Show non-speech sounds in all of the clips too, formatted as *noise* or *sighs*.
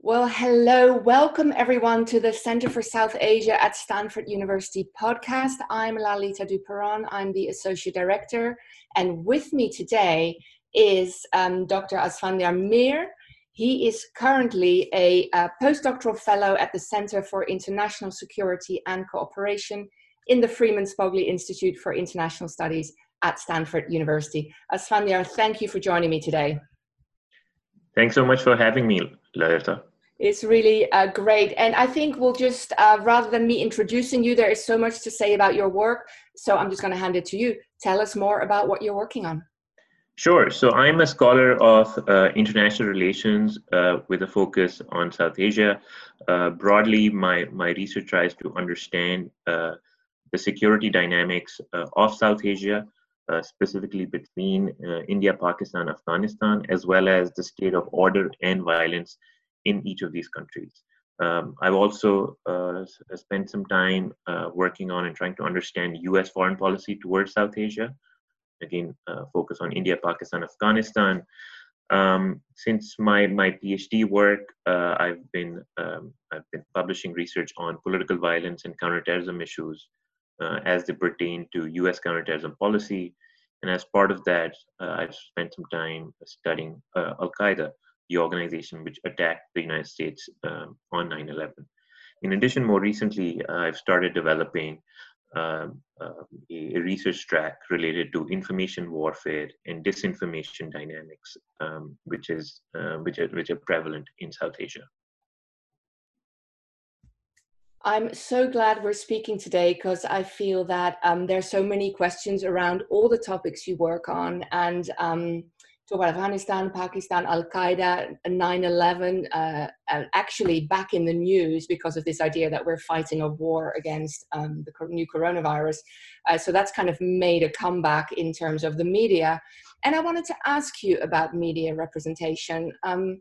Well, hello. Welcome everyone to the Center for South Asia at Stanford University podcast. I'm Lalita Duperon. I'm the Associate Director. And with me today is um, Dr. Asfandyar Mir. He is currently a, a postdoctoral fellow at the Center for International Security and Cooperation in the Freeman Spogli Institute for International Studies at Stanford University. Asfandyar, thank you for joining me today. Thanks so much for having me, Lalita. It's really uh, great. And I think we'll just, uh, rather than me introducing you, there is so much to say about your work. So I'm just going to hand it to you. Tell us more about what you're working on. Sure. So I'm a scholar of uh, international relations uh, with a focus on South Asia. Uh, broadly, my, my research tries to understand uh, the security dynamics of South Asia, specifically between India, Pakistan, Afghanistan, as well as the state of order and violence in each of these countries. Um, I've also uh, spent some time uh, working on and trying to understand US foreign policy towards South Asia. Again, uh, focus on India, Pakistan, Afghanistan. Um, since my, my PhD work, uh, I've been um, I've been publishing research on political violence and counterterrorism issues uh, as they pertain to U.S. counterterrorism policy, and as part of that, uh, I've spent some time studying Al Qaeda the organization which attacked the United States um, on 9 11. In addition, more recently, uh, I've started developing um, uh, a, research track related to information warfare and disinformation dynamics, um, which, is, uh, which, are, which are prevalent in South Asia. I'm so glad we're speaking today because I feel that um, there's so many questions around all the topics you work on, and um, talk about Afghanistan, Pakistan, Al Qaeda, 9 11, uh, actually back in the news because of this idea that we're fighting a war against um, the new coronavirus. Uh, so that's kind of made a comeback in terms of the media. And I wanted to ask you about media representation. Um,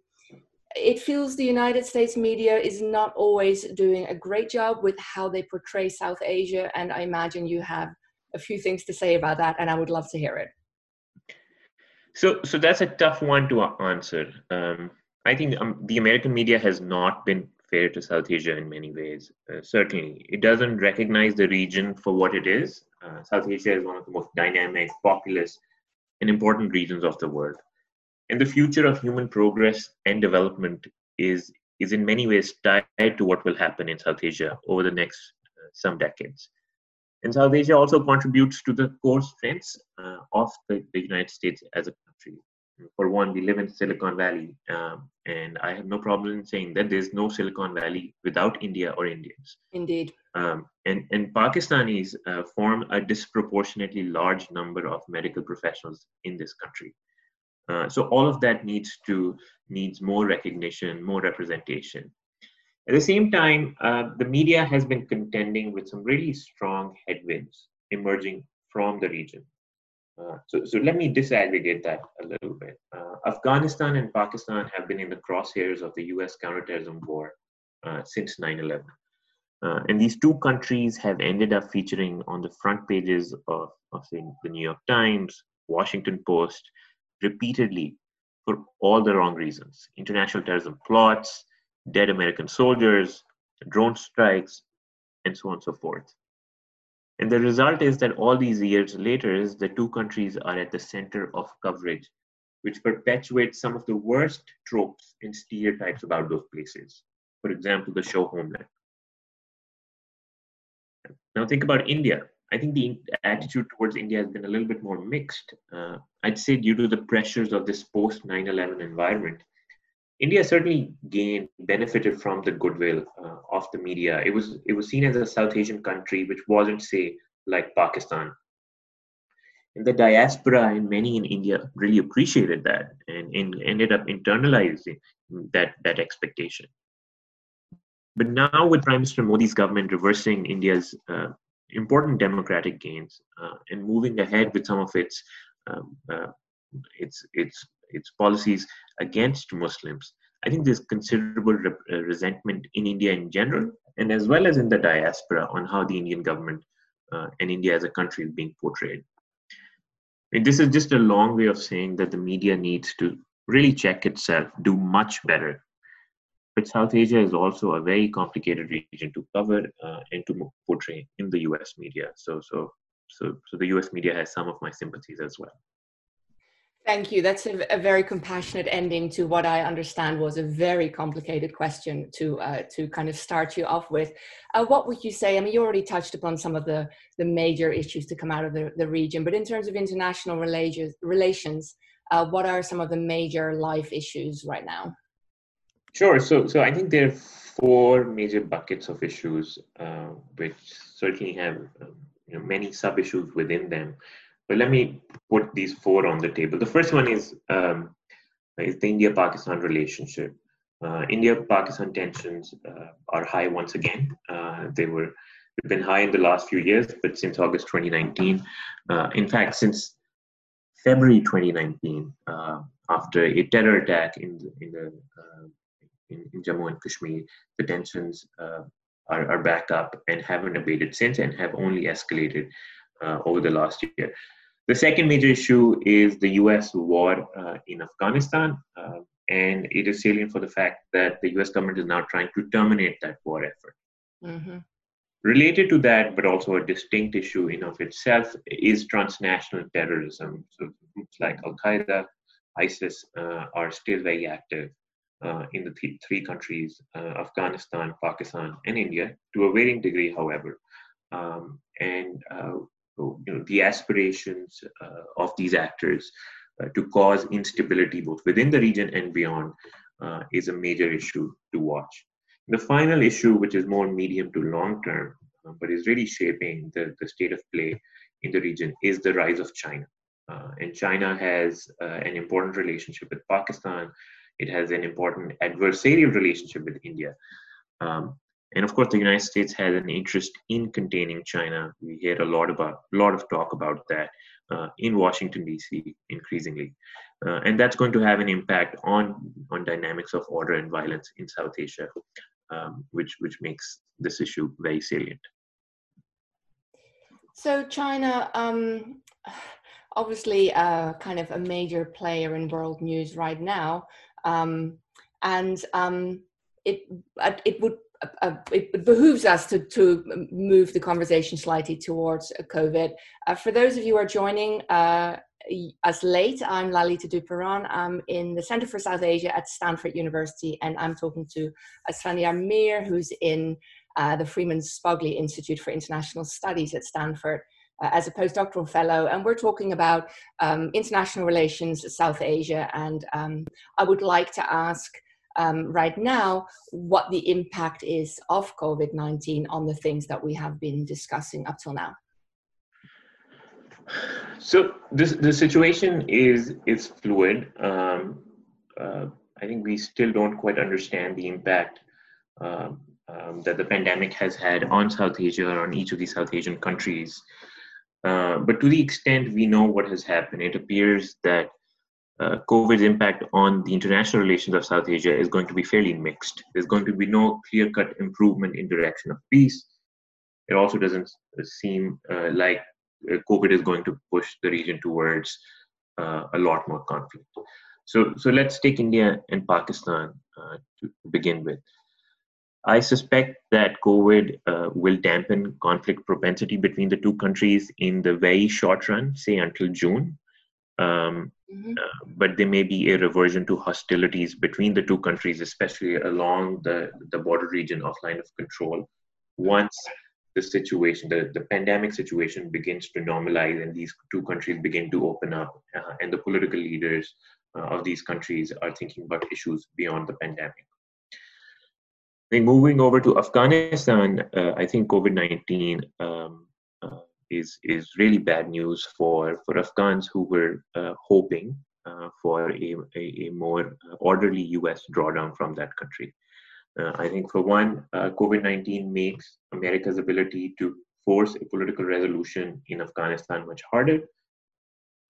it feels the United States media is not always doing a great job with how they portray South Asia. And I imagine you have a few things to say about that, and I would love to hear it. So, so that's a tough one to answer. Um, I think um, the American media has not been fair to South Asia in many ways. Uh, certainly, it doesn't recognize the region for what it is. Uh, South Asia is one of the most dynamic, populous, and important regions of the world. And the future of human progress and development is is in many ways tied to what will happen in South Asia over the next uh, some decades. And South Asia also contributes to the core strengths uh, of the, the, United States as a country. For one, we live in Silicon Valley, um, and I have no problem in saying that there's no Silicon Valley without India or Indians. Indeed. Um, and, and Pakistanis uh, form a disproportionately large number of medical professionals in this country. Uh, so all of that needs to needs more recognition, more representation. At the same time, uh, the media has been contending with some really strong headwinds emerging from the region. Uh, so, so let me disaggregate that a little bit. Uh, Afghanistan and Pakistan have been in the crosshairs of the US counterterrorism war uh, since 9 11. Uh, and these two countries have ended up featuring on the front pages of, of the, the New York Times, Washington Post, repeatedly for all the wrong reasons international terrorism plots, dead American soldiers, drone strikes, and so on and so forth. And the result is that all these years later, is the two countries are at the center of coverage, which perpetuates some of the worst tropes and stereotypes about those places. For example, the show Homeland. Now think about India. I think the attitude towards India has been a little bit more mixed. Uh, I'd say due to the pressures of this post 9 11 environment, India certainly gained benefited from the goodwill uh, of the media. It was it was seen as a South Asian country which wasn't say like Pakistan. And the diaspora and many in India really appreciated that and, and ended up internalizing that that expectation. But now with Prime Minister Modi's government reversing India's uh, important democratic gains uh, and moving ahead with some of its um, uh, its its its policies against Muslims, I think there's considerable re- uh, resentment in India in general, and as well as in the diaspora on how the Indian government uh, and India as a country is being portrayed. And this is just a long way of saying that the media needs to really check itself, do much better. But South Asia is also a very complicated region to cover uh, and to portray in the U.S. media. So, so, so, so the U.S. media has some of my sympathies as well. Thank you. That's a, a, very compassionate ending to what I understand was a very complicated question to uh, to kind of start you off with. Uh, what would you say? I mean, you already touched upon some of the the major issues to come out of the, the region, but in terms of international relations, relations uh, what are some of the major life issues right now? Sure. So, so I think there are four major buckets of issues, uh, which certainly have um, you know, many sub issues within them. But let me put these four on the table. The first one is um, is the India-Pakistan relationship. Uh, India-Pakistan tensions uh, are high once again. Uh, they were they've been high in the last few years, but since August 2019, uh, in fact, since February 2019, uh, after a terror attack in the, in the in, in, Jammu and Kashmir, the tensions are, are back up and haven't abated since, and have only escalated over the last year. The second major issue is the US war uh, in Afghanistan, uh, and it is salient for the fact that the US government is now trying to terminate that war effort. Mm-hmm. Related to that, but also a distinct issue in of itself, is transnational terrorism. So groups like Al Qaeda, ISIS uh, are still very active uh, in the th- three countries uh, Afghanistan, Pakistan, and India, to a varying degree, however. Um, and uh, you know, the aspirations uh, of these actors to cause instability both within the region and beyond is a major issue to watch. The final issue, which is more medium to long term, but is really shaping the, the state of play in the region, is the rise of China. Uh, and China has uh, an important relationship with Pakistan. It has an important adversarial relationship with India. Um, and of course, the United States has an interest in containing China. We hear a lot about a lot of talk about that uh, in Washington D.C. increasingly, uh, and that's going to have an impact on on dynamics of order and violence in South Asia, um, which which makes this issue very salient. So China, um, *sighs* obviously, uh, kind of a major player in world news right now, um, and um, it it would uh, it behooves us to, to move the conversation slightly towards COVID. Uh, for those of you who are joining uh, us late, I'm Lalita Duperon. I'm in the Center for South Asia at Stanford University, and I'm talking to Asfandyar Mir, who's in uh, the Freeman Spogli Institute for International Studies at Stanford. Uh, as a postdoctoral fellow, and we're talking about um, international relations, South Asia. And um, I would like to ask um, right now what the impact is of COVID 19 on the things that we have been discussing up till now. So this the situation is is fluid. Um, uh, I think we still don't quite understand the impact um, um, that the pandemic has had on South Asia or on each of these South Asian countries. Uh, but to the extent we know what has happened, it appears that uh, COVID's impact on the international relations of South Asia is going to be fairly mixed. There's going to be no clear cut improvement in direction of peace. It also doesn't seem uh, like uh, COVID is going to push the region towards uh, a lot more conflict. So, so let's take India and Pakistan to begin with. I suspect that COVID uh, will dampen conflict propensity between the two countries in the very short run, say until June. Um, mm-hmm. uh, but there may be a reversion to hostilities between the two countries, especially along the, the border region of line of control, once the situation, the, the pandemic situation begins to normalize and these two countries begin to open up, uh, and the political leaders uh, of these countries are thinking about issues beyond the pandemic. Moving over to Afghanistan, uh, I think COVID 19 um, uh, is is really bad news for for Afghans who were uh, hoping uh, for a, a, a, more orderly U.S. drawdown from that country. Uh, I think for one, uh, COVID-19 makes America's ability to force a political resolution in Afghanistan much harder.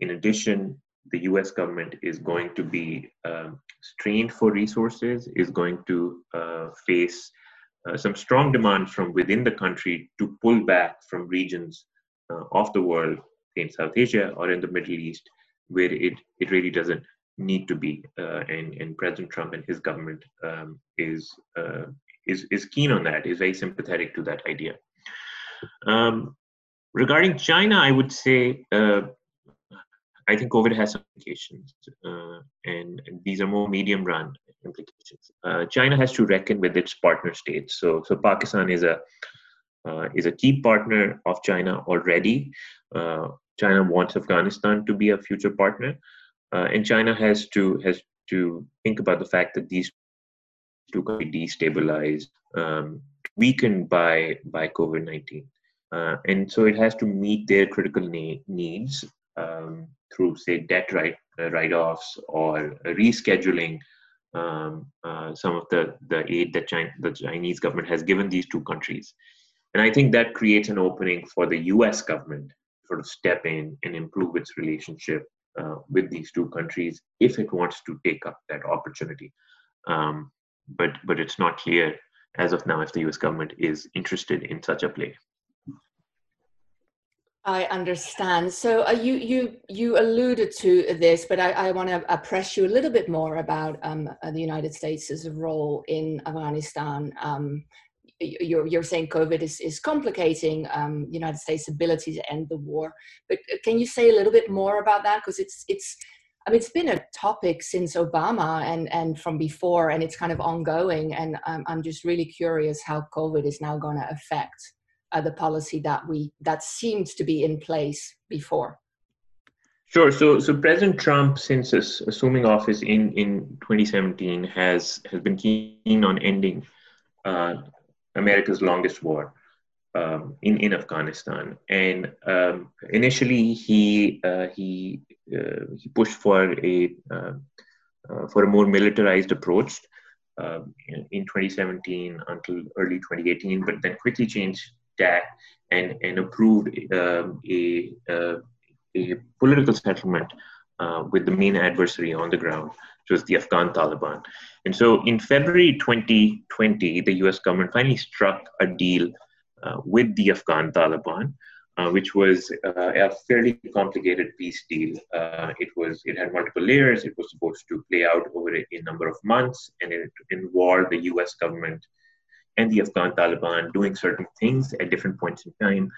In addition, the U.S. government is going to be um, strained for resources, is going to uh, face uh, some strong demands from within the country to pull back from regions uh, of the world in South Asia or in the Middle East, where it, it really doesn't need to be, uh, and and President Trump and his government um, is uh, is is keen on that, is very sympathetic to that idea. Um, regarding China, I would say uh, I think COVID has implications, uh, and, these are more medium-run implications. Uh, China has to reckon with its partner states. So, so Pakistan is a uh, is a key partner of China already. Uh, China wants Afghanistan to be a future partner, uh, and China has to has to think about the fact that these two can be destabilized, um, weakened by by COVID nineteen. Uh, and so it has to meet their critical ne- needs um, through, say, debt write, uh, write-offs or rescheduling um, uh, some of the, the aid that China, the Chinese government has given these two countries. And I think that creates an opening for the US government to sort of step in and improve its relationship uh, with these two countries if it wants to take up that opportunity. Um, but, but it's not clear as of now if the US government is interested in such a play. I understand. So uh, you you you alluded to this, but I, I want to uh, press you a little bit more about um, uh, the United States' role in Afghanistan. Um, you're you're saying COVID is is complicating um, United States' ability to end the war, but uh, can you say a little bit more about that? Because it's it's I mean, it's been a topic since Obama and, and from before, and it's kind of ongoing. And I'm, I'm just really curious how COVID is now going to affect uh, the policy that we that seemed to be in place before? Sure. So, so President Trump, since assuming office in, in 2017, has has been keen on ending uh, America's longest war um, in in Afghanistan. And um, initially, he uh, he uh, he pushed for a uh, uh, for a more militarized approach um, in, in 2017 until early 2018, but then quickly changed and, and approved um, a, uh, a political settlement uh, with the main adversary on the ground, which was the Afghan Taliban. And so in February 2020, the US government finally struck a deal uh, with the Afghan Taliban. Uh, which was uh, a fairly complicated peace deal. Uh, it was it had multiple layers. It was supposed to play out over a number of months, and it involved the U.S. government and the Afghan Taliban doing certain things at different points in time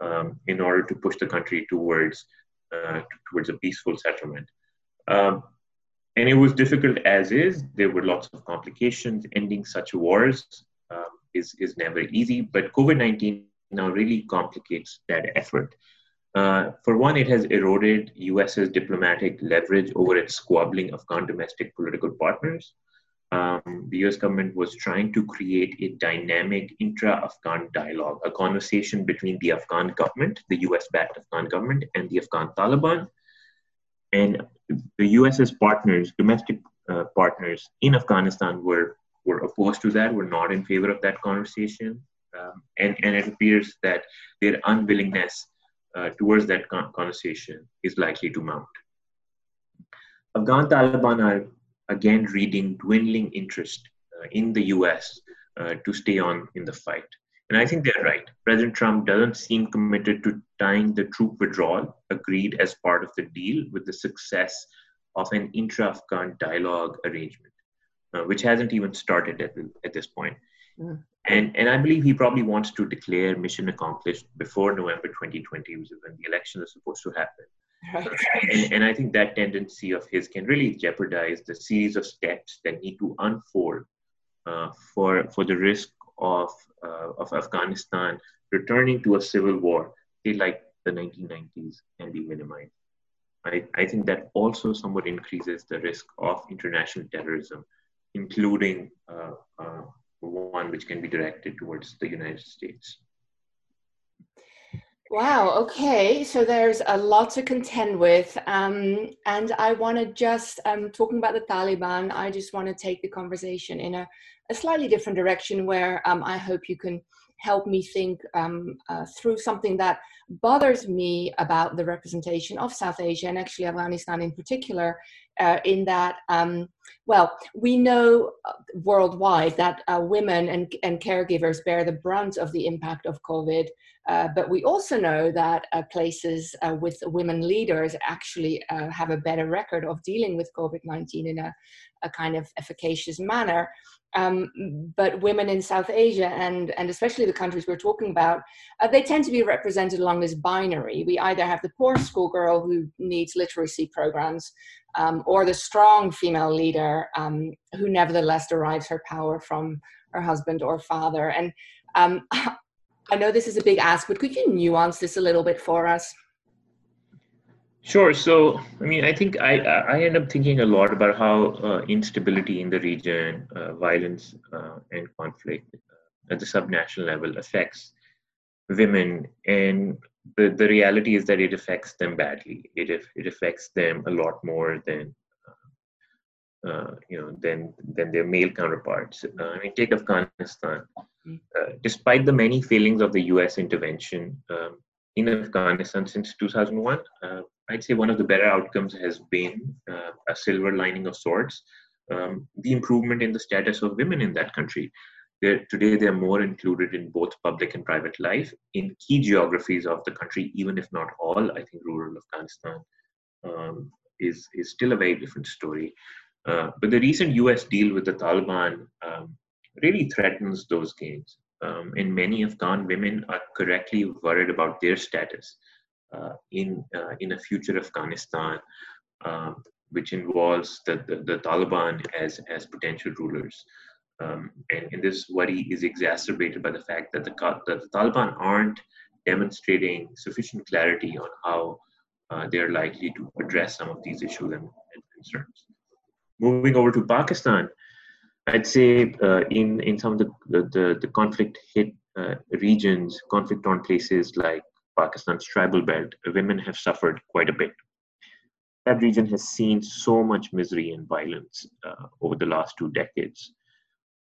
um, in order to push the country towards uh, towards a peaceful settlement. Um, and it was difficult as is. There were lots of complications. Ending such wars um, is is never easy. But COVID nineteen now really complicates that effort. Uh, for one, it has eroded US's diplomatic leverage over its squabbling Afghan domestic political partners um, the US government was trying to create a dynamic intra Afghan dialogue, a conversation between the Afghan government, the US backed Afghan government, and the Afghan Taliban. And the US's partners, domestic uh, partners in Afghanistan, were, were opposed to that, were not in favor of that conversation. Um, and, and it appears that their unwillingness uh, towards that con- conversation is likely to mount. Afghan Taliban are again reading dwindling interest uh, in the US uh, to stay on in the fight. And I think they're right. President Trump doesn't seem committed to tying the troop withdrawal agreed as part of the deal with the success of an intra Afghan dialogue arrangement, uh, which hasn't even started at, at this point. Mm. And, and I believe he probably wants to declare mission accomplished before November 2020, which is when the election is supposed to happen. Right. And, and, I think that tendency of his can really jeopardize the series of steps that need to unfold uh, for for the risk of uh, of Afghanistan returning to a civil war, say like the 1990s, can be minimized. I, I think that also somewhat increases the risk of international terrorism, including uh, uh one which can be directed towards the United States. Wow. Okay. So there's a lot to contend with. Um, and I want to just, um, talking about the Taliban, I just want to take the conversation in a, a slightly different direction where um, I hope you can helped me think um, uh, through something that bothers me about the representation of South Asia and actually Afghanistan in particular, uh, in that, um, well, we know uh, worldwide that uh, women and, and caregivers bear the brunt of the impact of COVID, uh, but we also know that uh, places with women leaders actually have a better record of dealing with COVID 19 in a, a kind of efficacious manner. Um, but women in South Asia and, and especially the countries we're talking about, uh, they tend to be represented along this binary. We either have the poor schoolgirl who needs literacy programs um, or the strong female leader um, who nevertheless derives her power from her husband or father. And um, *laughs* I know this is a big ask, but could you nuance this a little bit for us? Sure. So, I mean, I think I I end up thinking a lot about how uh, instability in the region, uh, violence uh, and conflict uh, at the subnational level affects women, and the the reality is that it affects them badly. It it affects them a lot more than. Uh, uh, you know, than than their male counterparts. I mean, take Afghanistan. Mm. despite the many failings of the U.S. intervention um, in Afghanistan since 2001, I'd say one of the better outcomes has been uh, a silver lining of sorts um, the improvement in the status of women in that country. They're, today, they're more included in both public and private life in key geographies of the country, even if not all. I think rural Afghanistan um, is, is still a very different story. Uh, but the recent US deal with the Taliban um, really threatens those gains. Um, and many Afghan women are correctly worried about their status. Uh, in uh, in a future Afghanistan, um, which involves the, the, the, Taliban as as potential rulers. Um, and, and, this worry is exacerbated by the fact that the, that the Taliban aren't demonstrating sufficient clarity on how uh, they're likely to address some of these issues and, and concerns. Moving over to Pakistan, I'd say uh, in in some of the the, the conflict hit uh, regions, conflict torn places like Pakistan's tribal belt, women have suffered quite a bit. That region has seen so much misery and violence uh, over the last two decades.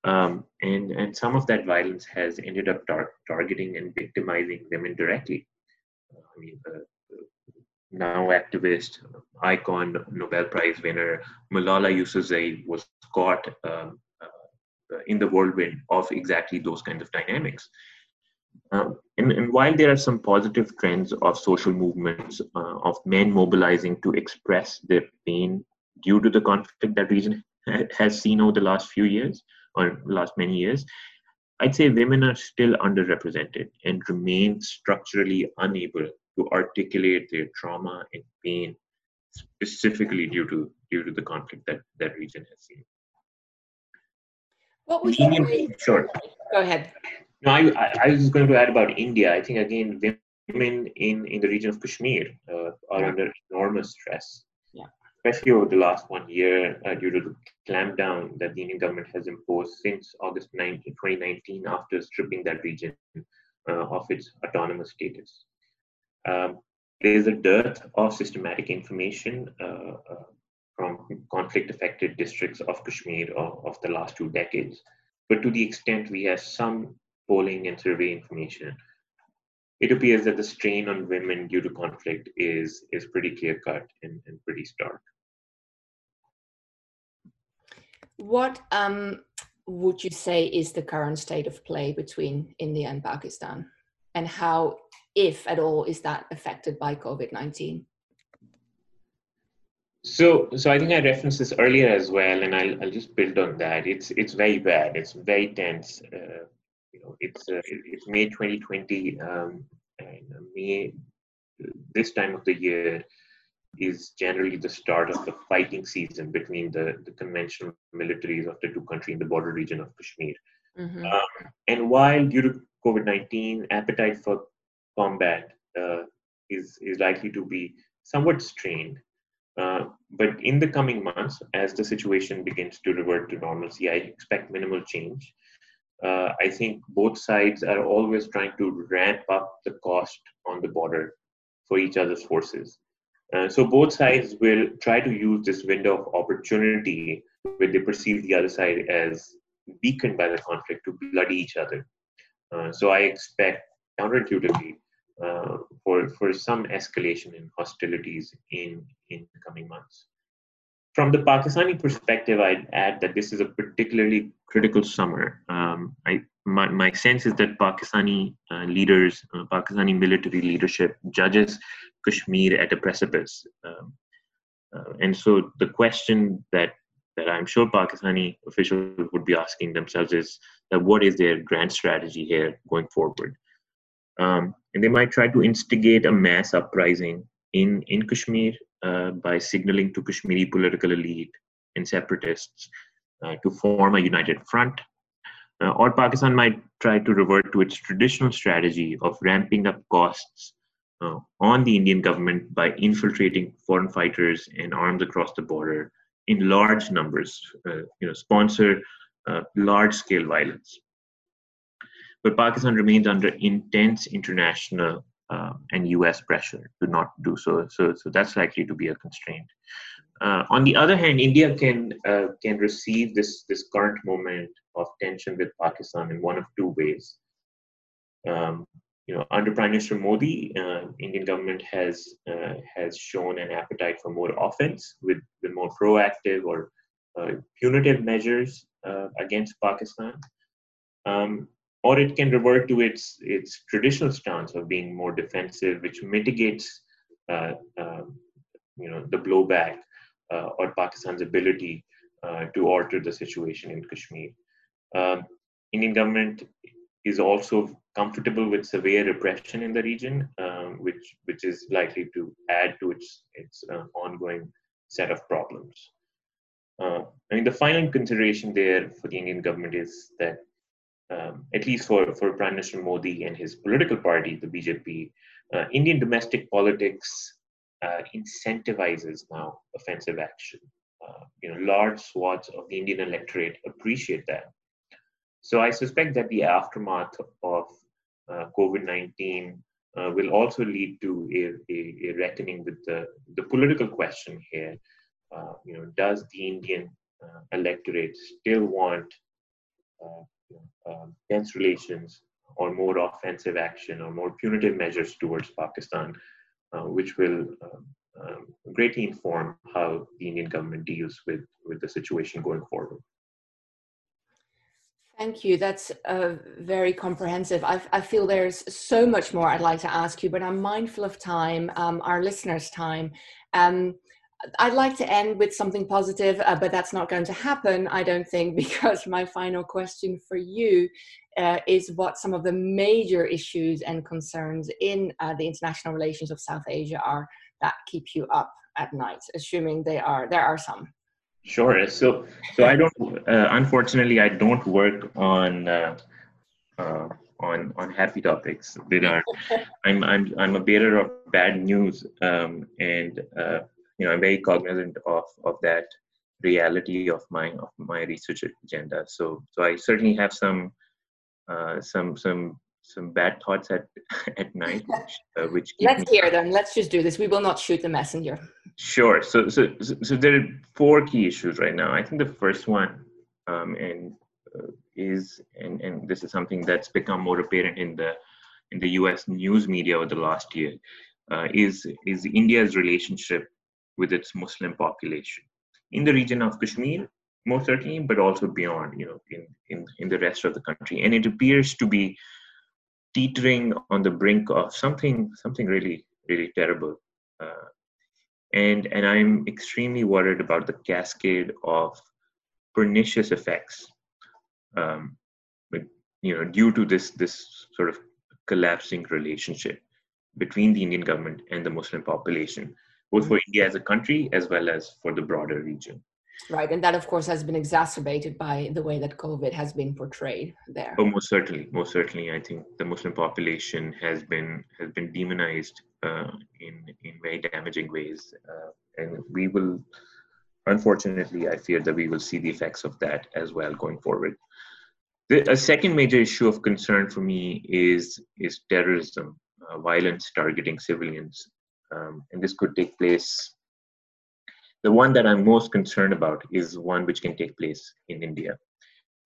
Um, and, and some of that violence has ended up tar- targeting and victimizing women directly. I mean, uh, now activist, icon, Nobel Prize winner Malala Yousafzai was caught um, uh, in the whirlwind of exactly those kinds of dynamics. Um, and, and, while there are some positive trends of social movements uh, of men mobilizing to express their pain due to the conflict that region has seen over the last few years or last many years, I'd say women are still underrepresented and remain structurally unable to articulate their trauma and pain specifically due to due to the conflict that that region has seen. What would you say? Sure. Go ahead. No, I, I was going to add about India. I think again, women in, in the region of Kashmir uh, are yeah. under enormous stress, yeah. especially over the last one year uh, due to the clampdown that the Indian government has imposed since August 19, 2019 after stripping that region uh, of its autonomous status. Um, there is a dearth of systematic information uh, uh, from conflict affected districts of Kashmir of, of the last two decades. But to the extent we have some polling and survey information, it appears that the strain on women due to conflict is is pretty clear cut and, and pretty stark. What um, would you say is the current state of play between India and Pakistan, and how, if at all, is that affected by COVID nineteen? So, so I think I referenced this earlier as well, and I'll, I'll just build on that. It's it's very bad. It's very tense. Uh, you know, it's uh, it's May 2020, um, and May this time of the year is generally the start of the fighting season between the, the conventional militaries of the two countries in the border region of Kashmir. Mm-hmm. Um, and while due to COVID 19, appetite for combat uh, is, is likely to be somewhat strained. Uh, but in the coming months, as the situation begins to revert to normalcy, I expect minimal change uh, I think both sides are always trying to ramp up the cost on the border for each other's forces. Uh, so both sides will try to use this window of opportunity where they perceive the other side as weakened by the conflict to bloody each other. Uh, so I expect counterintuitively uh, for, for some escalation in hostilities in, in the coming months. From the Pakistani perspective, I'd add that this is a particularly critical summer. Um, I, my, my sense is that Pakistani uh, leaders, uh, Pakistani military leadership judges Kashmir at a precipice. Um, uh, and so the question that that I'm sure Pakistani officials would be asking themselves is that what is their grand strategy here going forward? Um, and they might try to instigate a mass uprising in, in Kashmir uh, by signaling to Kashmiri political elite and separatists uh, to form a united front. Uh, or Pakistan might try to revert to its traditional strategy of ramping up costs uh, on the Indian government by infiltrating foreign fighters and arms across the border in large numbers, uh, you know, sponsor uh, large-scale violence. But Pakistan remains under intense international uh, and U.S. pressure to not do so. So, so that's likely to be a constraint. Uh, on the other hand, India can uh, can receive this this current moment of tension with Pakistan in one of two ways. Um, you know, under Prime Minister Modi, uh, Indian government has uh, has shown an appetite for more offense with, with more proactive or uh, punitive measures uh, against Pakistan, um, or it can revert to its its traditional stance of being more defensive, which mitigates uh, um, you know the blowback uh, or Pakistan's ability to alter the situation in Kashmir. Um, Indian government is also comfortable with severe repression in the region, um, which which is likely to add to its its uh, ongoing set of problems. Uh, I mean, the final consideration there for the Indian government is that, um, at least for, for Prime Minister Modi and his political party, the BJP, uh, Indian domestic politics uh, incentivizes now offensive action. Uh, you know, large swaths of the Indian electorate appreciate that so I suspect that the aftermath of uh, COVID-19 uh, will also lead to a, a, a, reckoning with the, the political question here. Uh, you know, does the Indian electorate still want uh, um, tense relations or more offensive action or more punitive measures towards Pakistan, uh, which will um, um, greatly inform how the Indian government deals with, with the situation going forward. Thank you. That's uh, very comprehensive. I, I, feel there's so much more I'd like to ask you, but I'm mindful of time, um, our listeners' time. Um, I'd like to end with something positive, uh, but that's not going to happen, I don't think, *laughs* because my final question for you uh, is what some of the major issues and concerns in uh, the international relations of South Asia are that keep you up at night, assuming they are there are some. Sure. So, so I don't. Uh, unfortunately, I don't work on uh, uh, on on happy topics. With our, *laughs* I'm I'm I'm a bearer of bad news, um, and uh, you know I'm very cognizant of of that reality of my of my research agenda. So, so I certainly have some uh, some some some bad thoughts at *laughs* at night, *laughs* which, uh, which let's hear them. Let's just do this. We will not shoot the messenger. Sure. So so so there are four key issues right now. I think the first one, um, and uh, is and and this is something that's become more apparent in the in the U.S. news media over the last year, uh, is is India's relationship with its Muslim population. In the region of Kashmir, most certainly, but also beyond. You know, in in in the rest of the country, and it appears to be teetering on the brink of something something really really terrible. Uh, and and i'm extremely worried about the cascade of pernicious effects um, you know due to this this sort of collapsing relationship between the indian government and the muslim population both for india as a country as well as for the broader region Right, and that of course has been exacerbated by the way that COVID has been portrayed there. Oh, most certainly, most certainly. I think the Muslim population has been has been demonized uh, in in very damaging ways, uh, and we will, unfortunately, I fear that we will see the effects of that as well going forward. The, a second major issue of concern for me is is terrorism, uh, violence targeting civilians, um, and this could take place the one that I'm most concerned about is one which can take place in India.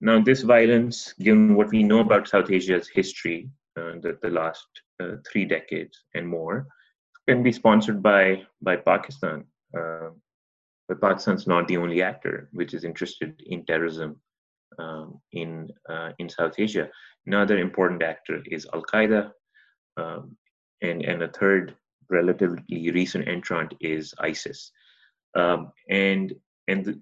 now, this violence, given what we know about South Asia's history, uh, the, the last uh, three decades and more, can be sponsored by by Pakistan. Uh, but Pakistan's not the only actor which is interested in terrorism um, in uh, in South Asia. Another important actor is Al Qaeda, um, and and a third relatively recent entrant is ISIS. Um, and and the,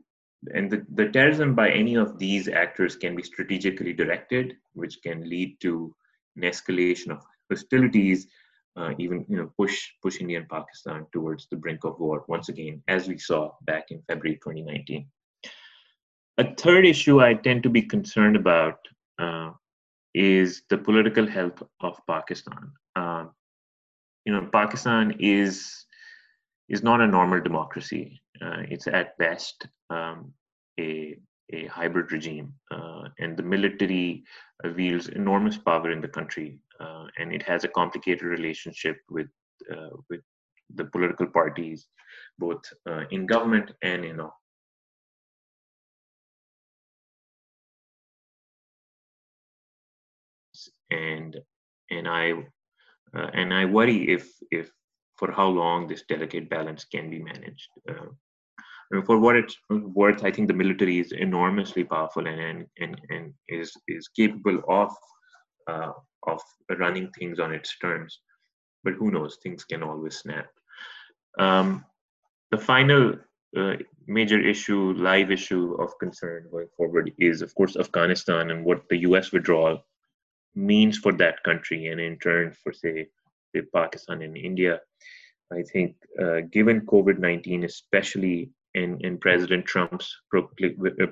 and the, the terrorism by any of these actors can be strategically directed, which can lead to an escalation of hostilities, uh, even you know push push India and Pakistan towards the brink of war once again, as we saw back in February 2019. A third issue I tend to be concerned about uh, is the political health of Pakistan. You know, Pakistan is is not a normal democracy. Uh, it's at best um, a a hybrid regime, uh, and the military wields enormous power in the country, uh, and it has a complicated relationship with uh, with the political parties, both uh, in government and in and and I uh, and I worry if if for how long this delicate balance can be managed. Uh, I mean, for what it's worth, I think the military is enormously powerful and and and, and is is capable of uh, of running things on its terms. But who knows? Things can always snap. Um, the final uh, major issue, live issue of concern going forward is, of course, Afghanistan and what the U.S. withdrawal means for that country, and in turn for, say, say Pakistan and India. I think, uh, given COVID 19, especially in, in President Trump's uh,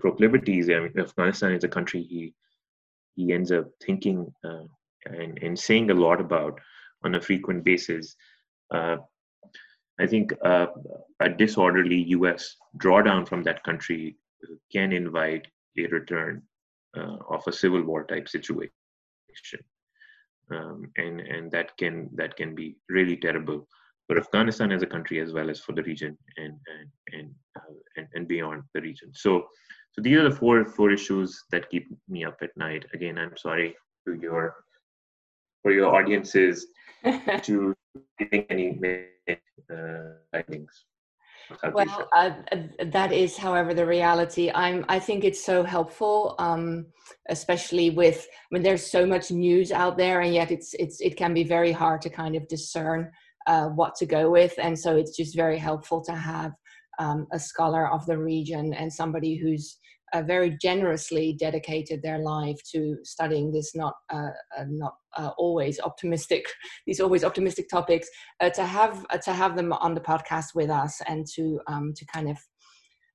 proclivities, I mean, Afghanistan is a country he he ends up thinking uh, and, and saying a lot about on a frequent basis. Uh, I think uh, a disorderly U.S. drawdown from that country can invite a return uh, of a civil war type situation um, and and that can that can be really terrible for Afghanistan as a country as well as for the region and and and uh, and, and, beyond the region. So so these are the four four issues that keep me up at night. Again, I'm sorry to your for your audiences *laughs* to giving any uh, findings well uh, uh, that is however the reality. I'm i think it's so helpful um, especially with i mean there's so much news out there and yet it's it's it can be very hard to kind of discern uh, what to go with. And so it's just very helpful to have um, a scholar of the region and somebody who's uh, very generously dedicated their life to studying this not uh, uh, not uh, always optimistic *laughs* these always optimistic topics uh, to have uh, to have them on the podcast with us and to um, to kind of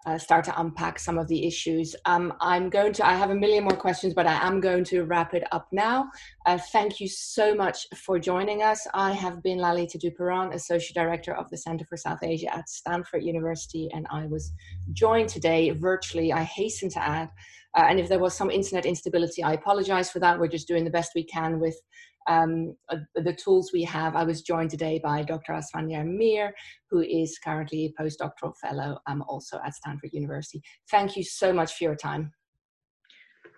uh, start to unpack some of the issues. Um, I'm going to, I have a million more questions, but I am going to wrap it up now. Uh, thank you so much for joining us. I have been Lalita Duperon, Associate Director of the Center for South Asia at Stanford University, and I was joined today virtually, I hasten to add. Uh, and if there was some internet instability, I apologize for that. We're just doing the best we can with um, uh, the tools we have. I was joined today by Dr. Asfandyar Mir, who is currently a postdoctoral fellow um, also at Stanford University. Thank you so much for your time.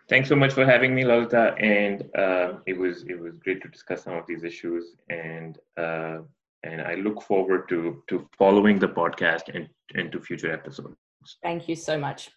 Thanks so much for having me, Lalita, and uh, it was it was great to discuss some of these issues, and uh, and I look forward to to following the podcast and and to future episodes. Thank you so much.